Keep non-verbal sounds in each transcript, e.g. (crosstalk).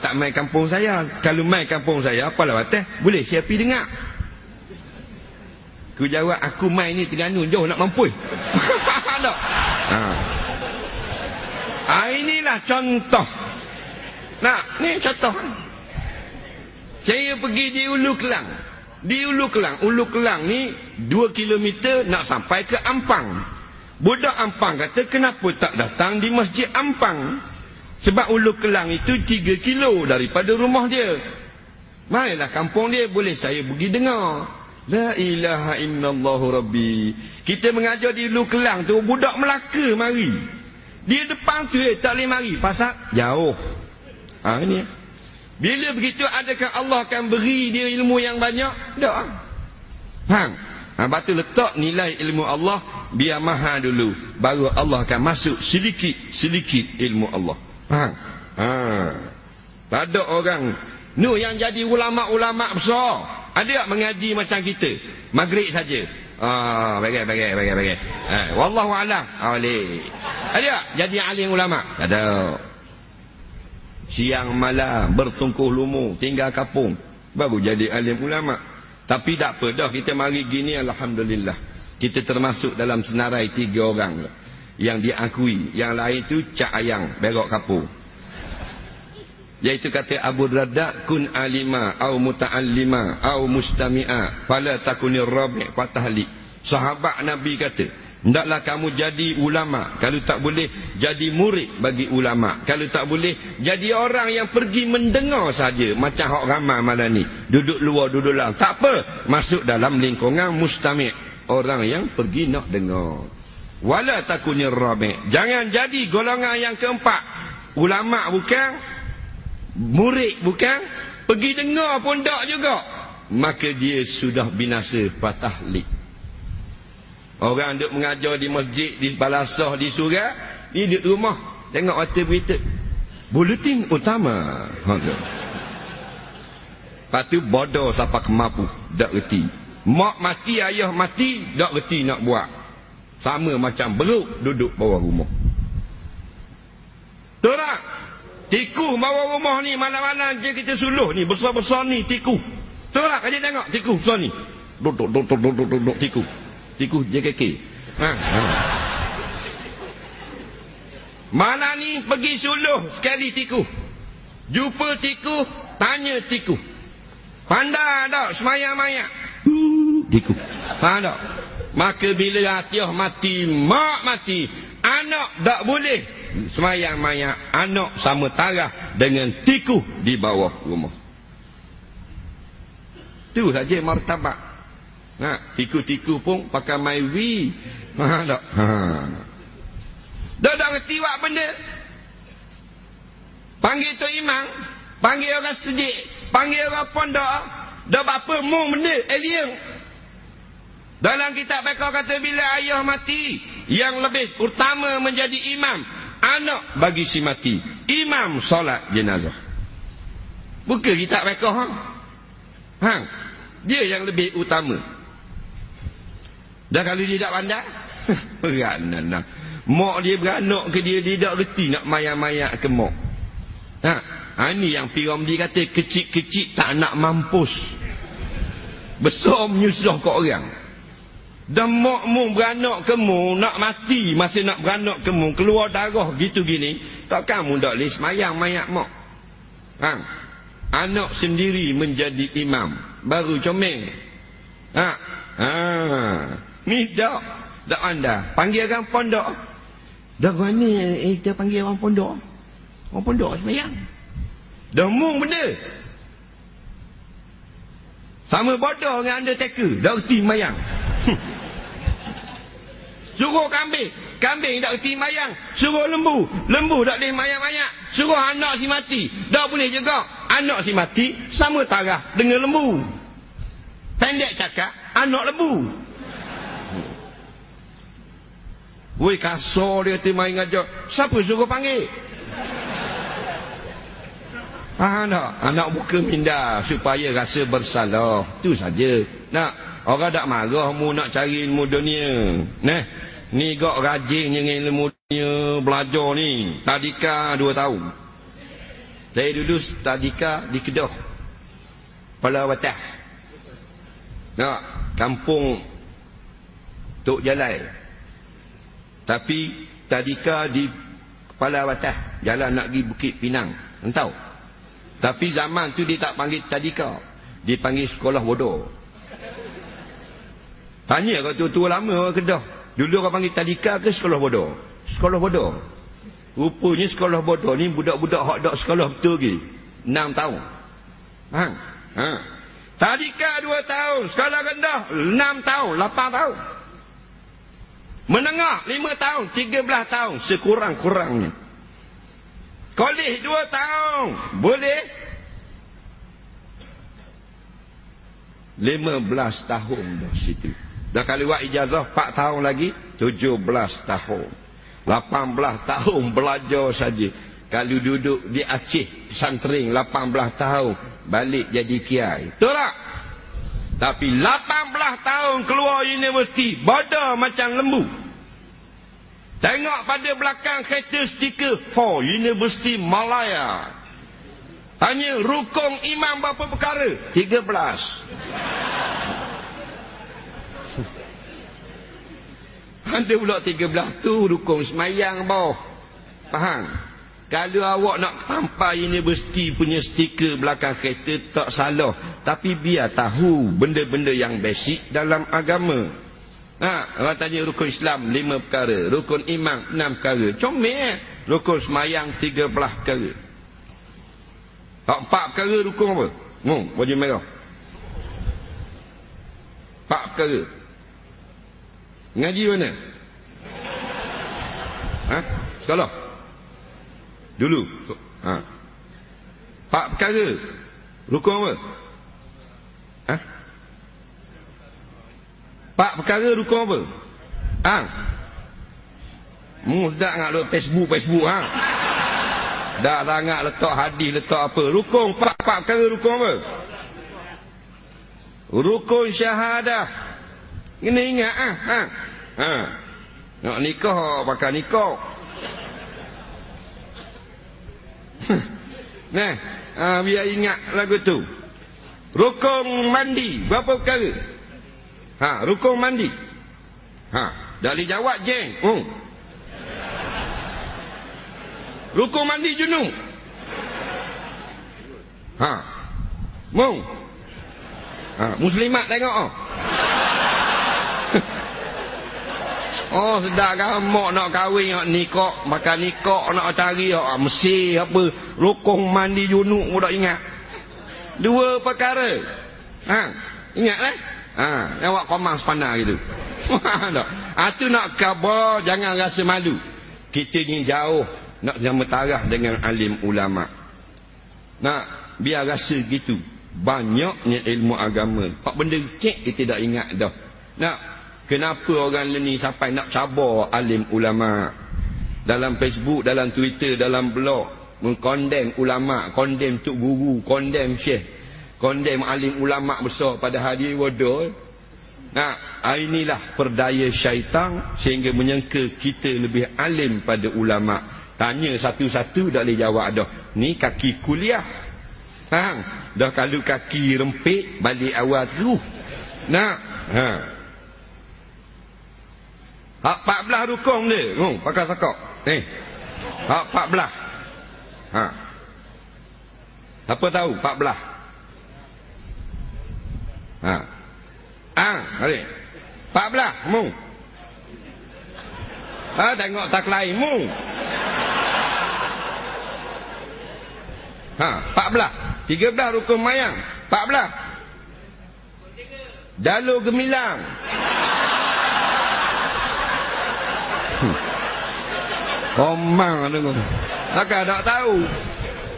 Tak main kampung saya. Kalau main kampung saya, apalah batas? Boleh saya pergi dengar. Aku jawab, aku main ni Terengganu jauh nak mampu. (laughs) Tak. ha. ha. inilah contoh. Nak, ni contoh. Saya pergi di Ulu Kelang. Di Ulu Kelang. Ulu Kelang ni 2 kilometer nak sampai ke Ampang. Budak Ampang kata, kenapa tak datang di Masjid Ampang? Sebab Ulu Kelang itu 3 kilo daripada rumah dia. Marilah kampung dia, boleh saya pergi dengar. La ilaha illallah rabbi. Kita mengajar di Lu Kelang tu budak Melaka mari. Dia depan tu eh, tak boleh mari pasal jauh. Ha ini. Bila begitu adakah Allah akan beri dia ilmu yang banyak? Tak. Faham? Ha batu letak nilai ilmu Allah biar mahal dulu baru Allah akan masuk sedikit-sedikit ilmu Allah. Faham? Ha. Tak ada orang nu yang jadi ulama-ulama besar. Ada tak mengaji macam kita? Maghrib saja. Ah, bagai bagai bagai bagai. Eh, wallahu alam. Ali. Ada tak jadi alim ulama? Tak ada. Siang malam bertungkuh lumu tinggal kapung baru jadi alim ulama. Tapi tak apa dah kita mari gini alhamdulillah. Kita termasuk dalam senarai tiga orang yang diakui. Yang lain tu cak ayang berok kapung. Iaitu kata Abu Darda kun alima au muta'allima au mustami'a fala takunir rabi' fatahli. Sahabat Nabi kata, hendaklah kamu jadi ulama. Kalau tak boleh jadi murid bagi ulama. Kalau tak boleh jadi orang yang pergi mendengar saja macam hak ramai malam ni. Duduk luar duduk dalam. Tak apa, masuk dalam lingkungan mustami'. Orang yang pergi nak dengar. Wala takunir rabi'. Jangan jadi golongan yang keempat. Ulama bukan murid bukan pergi dengar pun tak juga. Maka dia sudah binasa patah orang duk mengajar di masjid di balasah di surat ni duduk rumah tengok warta berita. Buletin utama. Ha Lepas tu bodoh siapa kemampu Tak reti. Mak mati ayah mati Tak reti nak buat Sama macam beruk duduk bawah rumah Betul tak? Tikus bawa rumah ni mana-mana je kita suluh ni besar-besar ni tikus. Tolak aja tengok tikus besar ni. Duk duk duk duk duk duk tikus. Tikus JKK. Ha. ha. Mana ni pergi suluh sekali tikus. Jumpa tikus, tanya tikus. Pandai tak semayang-mayang? Tikus. Faham tak? Maka bila hatiah mati, mak mati, anak tak boleh semayang-mayang anak sama tarah dengan tikus di bawah rumah. Itu saja martabat. Nah, tikus-tikus pun pakai my we. Ha tak? Ha. Dah dah reti buat benda. Panggil tu imam, panggil orang sejik, panggil orang pondok, dah apa mu benda alien. Dalam kitab mereka kata bila ayah mati, yang lebih utama menjadi imam anak bagi si mati. Imam solat jenazah. Bukan kita mereka hang. Hang dia yang lebih utama. Dah kalau dia tak pandai (laughs) beranak nak mak dia beranak ke dia dia tak reti nak mayak-mayak ke mak. Ha ini ha, yang piram dia kata kecil-kecil tak nak mampus. Besar menyusah ke orang dan makmu beranak kemu nak mati masih nak beranak kemu keluar darah gitu gini tak kamu tak boleh semayang mayat mak ha? anak sendiri menjadi imam baru comel. Ha? ha? ni tak tak anda panggil orang pondok. Dah mana eh, kita panggil orang pondok. Orang pondok semayang. Dah mung benda. Sama bodoh dengan undertaker dah reti mayang (laughs) Suruh kambing. Kambing tak reti mayang. Suruh lembu. Lembu tak boleh mayang-mayang. Suruh anak si mati. Tak boleh juga. Anak si mati sama tarah dengan lembu. Pendek cakap, anak lembu. Woi kasar dia tu main ngajak. Siapa suruh panggil? Ah, nak. Anak buka minda supaya rasa bersalah. Itu saja. Nak. Orang tak marah mu nak cari ilmu dunia. Nah. Ni gak rajin dengan ilmu belajar ni. Tadika dua tahun. Saya dulu tadika di Kedah. Pala Watah. Nak kampung Tok Jalai. Tapi tadika di Kepala Watah. Jalan nak pergi Bukit Pinang. Entau. Tapi zaman tu dia tak panggil tadika. Dia panggil sekolah bodoh. Tanya kau tua-tua lama orang Kedah. Dulu orang panggil tadika ke sekolah bodoh? Sekolah bodoh. Rupanya sekolah bodoh ni budak-budak hak dak sekolah betul lagi. 6 tahun. Ha? Ha. Tadika 2 tahun, sekolah rendah 6 tahun, 8 tahun. Menengah 5 tahun, 13 tahun sekurang-kurangnya. Kolej 2 tahun, boleh 15 tahun dah situ. Dah kali buat ijazah 4 tahun lagi 17 tahun. 18 tahun belajar saja. Kalau duduk di Aceh santring 18 tahun balik jadi kiai. Betul tak? Tapi 18 tahun keluar universiti bodoh macam lembu. Tengok pada belakang kereta stiker for Universiti Malaya. Tanya rukun imam berapa perkara? 13. Ada pula 13 tu rukun semayang bawah. Faham? Kalau awak nak tampai universiti punya stiker belakang kereta tak salah. Tapi biar tahu benda-benda yang basic dalam agama. Ha, orang tanya rukun Islam lima perkara. Rukun iman enam perkara. Comel eh? Rukun semayang tiga belah perkara. Empat perkara rukun apa? Hmm, baju merah. Empat perkara. Ngaji mana? Ha? Sekolah? Dulu? Ha? Pak perkara? Rukun apa? Ha? Pak perkara rukun apa? Ha? Mudah nak letak Facebook, Facebook ha? Dah sangat letak hadis, letak apa? Rukun, pak, pak perkara rukun apa? Rukun syahadah. Kena ingat ah. Ha. Ha. Nak nikah pakai nikah. (laughs) nah, ha, biar ingat lagu tu. Rukun mandi berapa perkara? Ha, rukun mandi. Ha, dah boleh jawab jeng. Hmm. Rukun mandi junub. Ha. Mung. Ha, muslimat tengok oh. Oh sedar mak nak kahwin nak nikah makan nikah nak cari ah mesti apa rukun mandi junuk mudah ingat. Dua perkara. Ha ingatlah. Ha awak komang sepana gitu. (laughs) ha tu nak khabar jangan rasa malu. Kita ni jauh nak sama tarah dengan alim ulama. Nak biar rasa gitu. Banyaknya ilmu agama. Pak benda cek kita tak ingat dah. Nak Kenapa orang ni sampai nak cabar alim ulama dalam Facebook, dalam Twitter, dalam blog mengkondem ulama, kondem tok guru, kondem syekh, kondem alim ulama besar pada hari wadah. Nah, inilah perdaya syaitan sehingga menyangka kita lebih alim pada ulama. Tanya satu-satu dah boleh jawab dah. Ni kaki kuliah. Faham? Dah kalau kaki rempit balik awal terus. Nah, ha. Hak 14 rukun dia. Oh, pakai sakok. Eh. Hak 14. Ha. Apa tahu 14? Ha. Ah, hari. 14 mu. Ha, tengok tak lain mu. Ha, 14. 13 rukun mayang. 14. Jalur gemilang. Komang dengar. Tak tahu.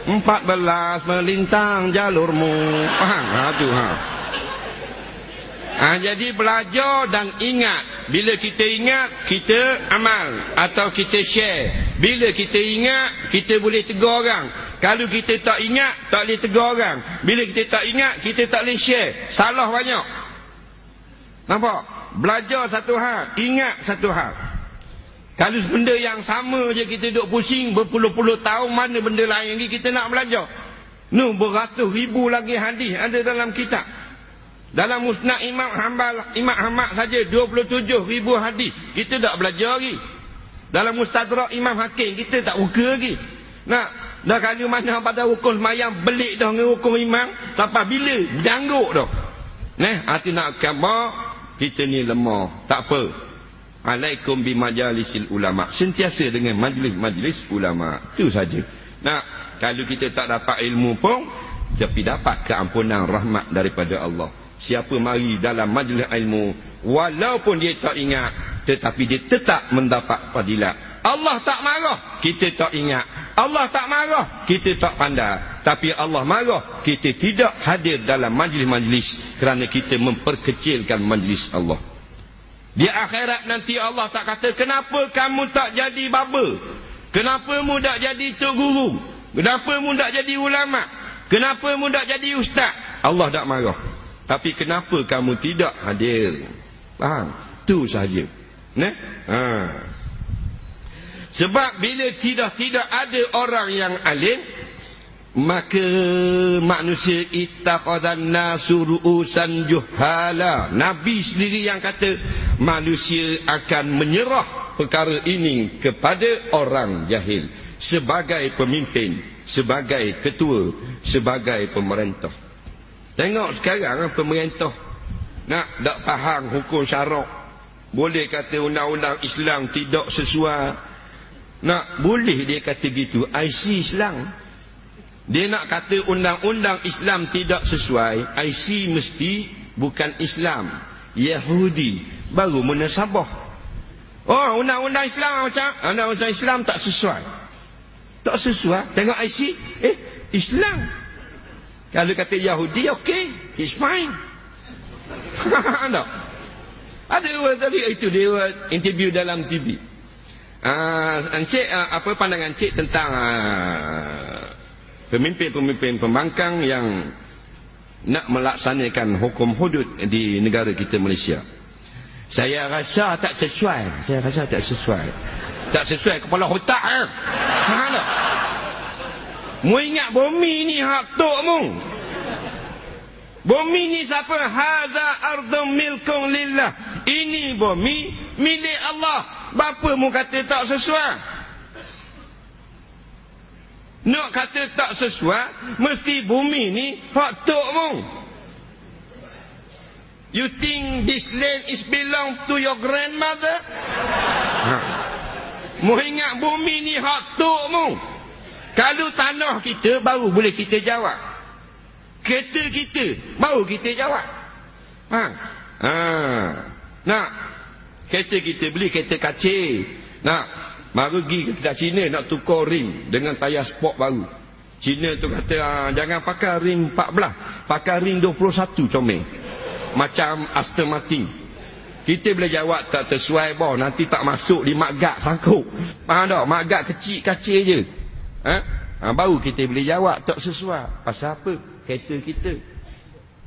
Empat belas melintang jalurmu. Faham? Ha, tu, ha. ha. Jadi belajar dan ingat. Bila kita ingat, kita amal. Atau kita share. Bila kita ingat, kita boleh tegur orang. Kalau kita tak ingat, tak boleh tegur orang. Bila kita tak ingat, kita tak boleh share. Salah banyak. Nampak? Belajar satu hal, ingat satu hal. Kalau benda yang sama je kita duduk pusing berpuluh-puluh tahun mana benda lain lagi kita nak belajar. Nu beratus ribu lagi hadis ada dalam kitab. Dalam musnad Imam Hambal, Imam Ahmad saja 27 ribu hadis. Kita tak belajar lagi. Dalam mustadrak Imam Hakim kita tak buka lagi. Nak dah kali mana pada hukum semayang belik dah dengan hukum imam sampai bila janggut dah. Neh, hati nak khabar kita ni lemah. Tak apa. Alaikum bi majalisil ulama. Sentiasa dengan majlis-majlis ulama. Itu saja. Nah, kalau kita tak dapat ilmu pun tapi dapat keampunan rahmat daripada Allah siapa mari dalam majlis ilmu walaupun dia tak ingat tetapi dia tetap mendapat fadilat Allah tak marah kita tak ingat Allah tak marah kita tak pandai tapi Allah marah kita tidak hadir dalam majlis-majlis kerana kita memperkecilkan majlis Allah di akhirat nanti Allah tak kata kenapa kamu tak jadi baba kenapa mu tak jadi tok guru kenapa mu tak jadi ulama kenapa mu tak jadi ustaz Allah tak marah tapi kenapa kamu tidak hadir? Faham? Tu saja. Nah, Ha. Sebab bila tidak-tidak ada orang yang alim, maka manusia ittakhadhan nasu ru'usan juhala. Nabi sendiri yang kata manusia akan menyerah perkara ini kepada orang jahil sebagai pemimpin, sebagai ketua, sebagai pemerintah. Tengok sekarang pemerintah nak tak faham hukum syarak. Boleh kata undang-undang Islam tidak sesuai. Nak boleh dia kata gitu. IC Islam. Dia nak kata undang-undang Islam tidak sesuai. IC mesti bukan Islam. Yahudi. Baru munasabah. Oh undang-undang Islam macam. Undang-undang Islam tak sesuai. Tak sesuai. Tengok IC. Eh Islam. Kalau kata Yahudi, okey. It's fine. (laughs) Ada orang tadi itu dia interview dalam TV. Uh, ah, encik, uh, apa pandangan encik tentang uh, pemimpin-pemimpin pembangkang yang nak melaksanakan hukum hudud di negara kita Malaysia. Saya rasa tak sesuai. Saya rasa tak sesuai. Tak sesuai kepala otak. Eh? Tak? Mu ingat bumi ni hak tok mu. Bumi ni siapa? Haza ardum milkung lillah. Ini bumi milik Allah. Bapa mu kata tak sesuai? Nak kata tak sesuai, mesti bumi ni hak tok mu. You think this land is belong to your grandmother? Ha. Mu ingat bumi ni hak tok mu. Kalau tanah kita baru boleh kita jawab. Kereta kita baru kita jawab. Ha. Ha. Nak kereta kita beli kereta kacir. Nak baru pergi ke kita Cina nak tukar rim dengan tayar sport baru. Cina tu kata ha, jangan pakai rim 14, pakai rim 21 comel. Macam Aston Martin. Kita boleh jawab tak tersuai boh nanti tak masuk di magak sangkut. Faham tak? Magak kecil kacir je. Ha? Ha, baru kita boleh jawab tak sesuai. Pasal apa? Kereta kita.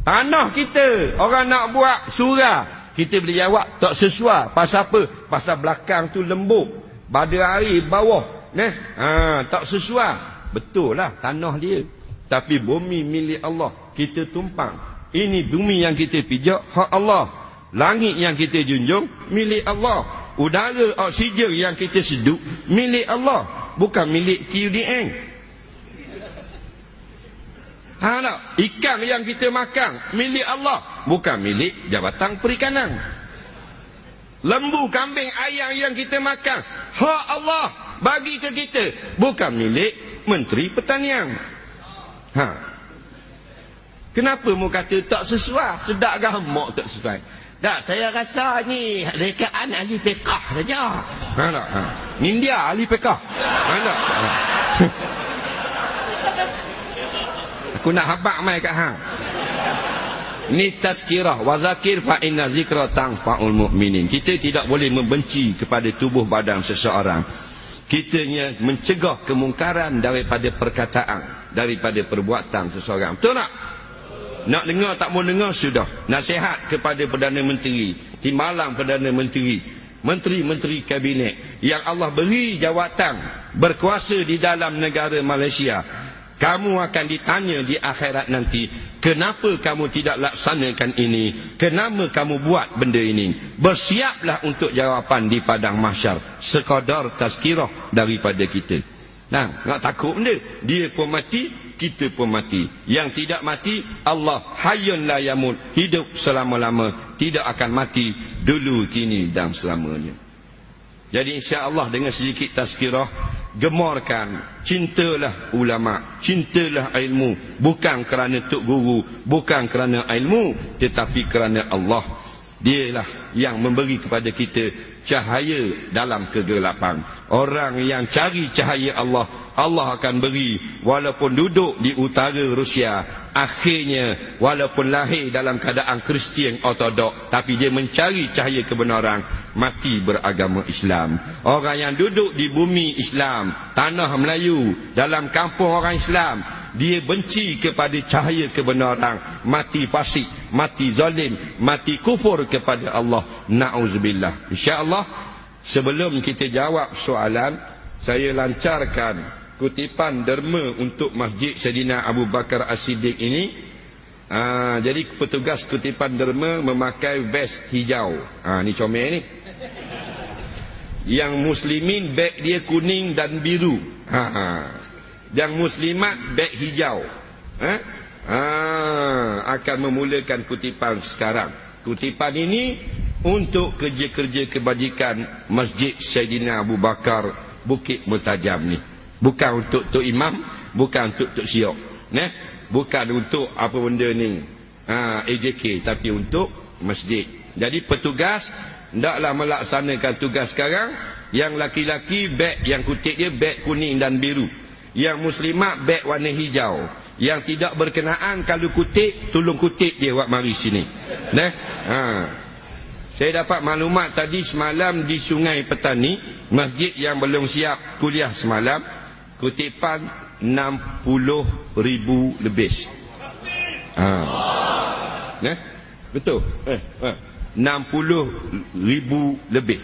Tanah kita. Orang nak buat surah. Kita boleh jawab tak sesuai. Pasal apa? Pasal belakang tu lembut. Pada air bawah. Nah, ha, tak sesuai. Betul lah tanah dia. Tapi bumi milik Allah. Kita tumpang. Ini bumi yang kita pijak. Hak Allah. Langit yang kita junjung. Milik Allah. Udara oksigen yang kita seduk. Milik Allah bukan milik TUDN. Ha tak? Ikan yang kita makan milik Allah, bukan milik Jabatan Perikanan. Lembu, kambing, ayam yang kita makan, hak Allah bagi ke kita, bukan milik Menteri Pertanian. Ha. Kenapa mu kata tak sesuai? Sedap gamak tak sesuai. Tak, saya rasa ni rekaan ahli pekah saja. Ha tak? Ha. Ni dia ahli pekah. Ha tak? Ha. (laughs) Aku nak habak mai kat hang. Ni tazkirah wa zakir fa inna zikra tanfa'ul mu'minin. Kita tidak boleh membenci kepada tubuh badan seseorang. Kita mencegah kemungkaran daripada perkataan, daripada perbuatan seseorang. Betul tak? Nak dengar tak mau dengar sudah. Nasihat kepada Perdana Menteri. Timbalang Perdana Menteri. menteri-menteri kabinet yang Allah beri jawatan berkuasa di dalam negara Malaysia kamu akan ditanya di akhirat nanti kenapa kamu tidak laksanakan ini kenapa kamu buat benda ini bersiaplah untuk jawapan di padang mahsyar sekadar tazkirah daripada kita nah nak takut benda dia pun mati kita pun mati. Yang tidak mati, Allah hayyun la yamut, hidup selama-lama, tidak akan mati dulu, kini dan selamanya. Jadi insya-Allah dengan sedikit tazkirah gemorkan. Cintalah ulama, cintalah ilmu, bukan kerana tok guru, bukan kerana ilmu, tetapi kerana Allah. Dialah yang memberi kepada kita cahaya dalam kegelapan. Orang yang cari cahaya Allah, Allah akan beri. Walaupun duduk di utara Rusia akhirnya walaupun lahir dalam keadaan Kristian ortodok tapi dia mencari cahaya kebenaran mati beragama Islam. Orang yang duduk di bumi Islam tanah Melayu dalam kampung orang Islam dia benci kepada cahaya kebenaran mati fasik mati zalim mati kufur kepada Allah. Naudzubillah. Insyaallah sebelum kita jawab soalan saya lancarkan kutipan derma untuk Masjid Sayyidina Abu Bakar As-Siddiq ini. Ah, jadi petugas kutipan derma memakai vest hijau. Ha, ni comel ni yang muslimin beg dia kuning dan biru. Ha, ha. yang muslimat beg hijau. Ha? Ha, akan memulakan kutipan sekarang. Kutipan ini untuk kerja-kerja kebajikan Masjid Sayyidina Abu Bakar Bukit Mutajam ni. Bukan untuk tok imam bukan untuk tok siok ne? Bukan untuk apa benda ni. Ha AJK tapi untuk masjid. Jadi petugas hendaklah melaksanakan tugas sekarang yang laki-laki beg yang kutip dia beg kuning dan biru yang muslimat beg warna hijau yang tidak berkenaan kalau kutip tolong kutip dia buat mari sini ne ha saya dapat maklumat tadi semalam di Sungai Petani, masjid yang belum siap kuliah semalam, kutipan 60 ribu lebih. Ha. Eh? Betul? Eh, eh. 60 ribu lebih.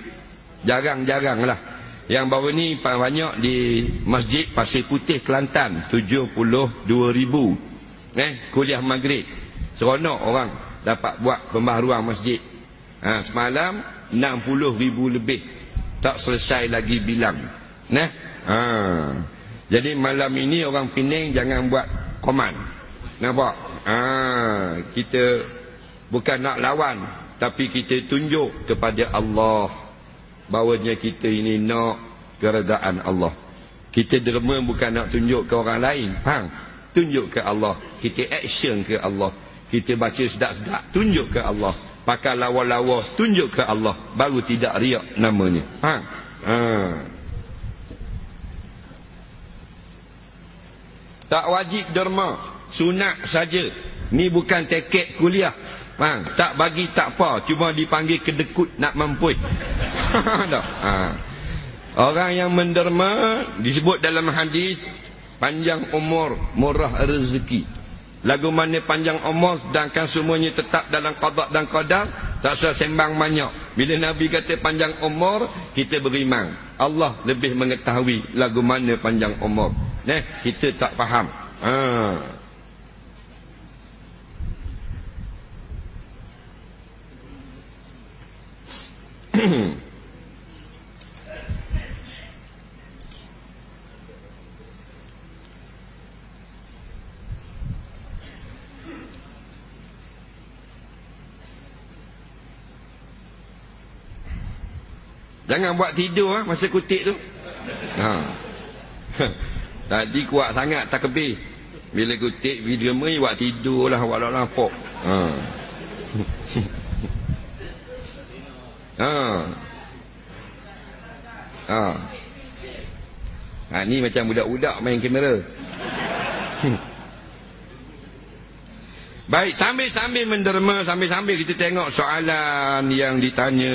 Jarang-jarang lah. Yang baru ni banyak di Masjid Pasir Putih Kelantan. 72 ribu. Eh, kuliah maghrib. Seronok orang dapat buat pembaharuan masjid. Ha, semalam 60 ribu lebih. Tak selesai lagi bilang. Nah, ha. Jadi malam ini orang Penang jangan buat koman. Nampak? Ha, kita bukan nak lawan. Tapi kita tunjuk kepada Allah. Bahawanya kita ini nak keredaan Allah. Kita derma bukan nak tunjuk ke orang lain. Faham? Tunjuk ke Allah. Kita action ke Allah. Kita baca sedap-sedap. Tunjuk ke Allah. Pakai lawa-lawa. Tunjuk ke Allah. Baru tidak riak namanya. Faham? Haa. Tak wajib derma. Sunat saja. Ni bukan teket kuliah. Ha, tak bagi tak apa. Cuma dipanggil kedekut nak mampu. (laughs) ha. Orang yang menderma disebut dalam hadis panjang umur murah rezeki. Lagu mana panjang umur sedangkan semuanya tetap dalam qadak dan qadar tak usah sembang banyak. Bila Nabi kata panjang umur kita beriman. Allah lebih mengetahui lagu mana panjang umur. Eh, kita tak faham. Ha. (clears throat) Jangan buat tidur ha, masa kutik tu. Ha. (laughs) Tadi kuat sangat tak kebih. Bila kutik video mai buat tidur lah awak lah lampok. Ha. (laughs) ha. Ha. Ha ni macam budak-budak main kamera. (laughs) Baik, sambil-sambil menderma, sambil-sambil kita tengok soalan yang ditanya.